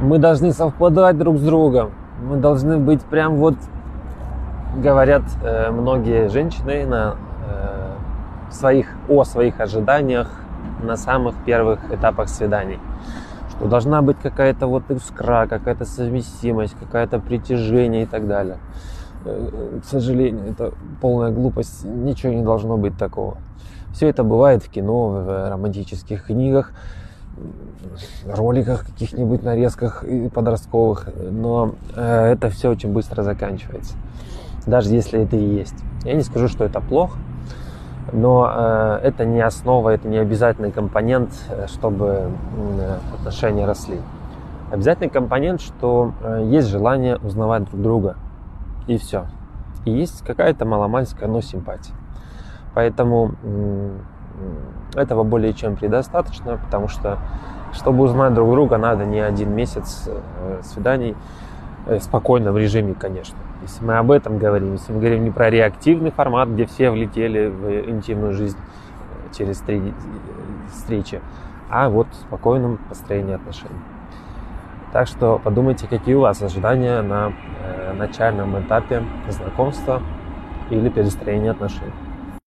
Мы должны совпадать друг с другом. Мы должны быть прям вот, говорят э, многие женщины на э, своих, о своих ожиданиях на самых первых этапах свиданий. Что должна быть какая-то вот искра, какая-то совместимость, какое-то притяжение и так далее. Э, к сожалению, это полная глупость. Ничего не должно быть такого. Все это бывает в кино, в романтических книгах, роликах, каких-нибудь нарезках подростковых, но э, это все очень быстро заканчивается, даже если это и есть. Я не скажу, что это плохо, но э, это не основа, это не обязательный компонент, э, чтобы отношения росли. Обязательный компонент, что есть желание узнавать друг друга, и все. И есть какая-то маломальская, но симпатия. Поэтому этого более чем предостаточно, потому что, чтобы узнать друг друга, надо не один месяц э, свиданий э, спокойно в режиме, конечно. Если мы об этом говорим, если мы говорим не про реактивный формат, где все влетели в интимную жизнь э, через три встречи, а вот в спокойном построении отношений. Так что подумайте, какие у вас ожидания на начальном этапе знакомства или перестроения отношений.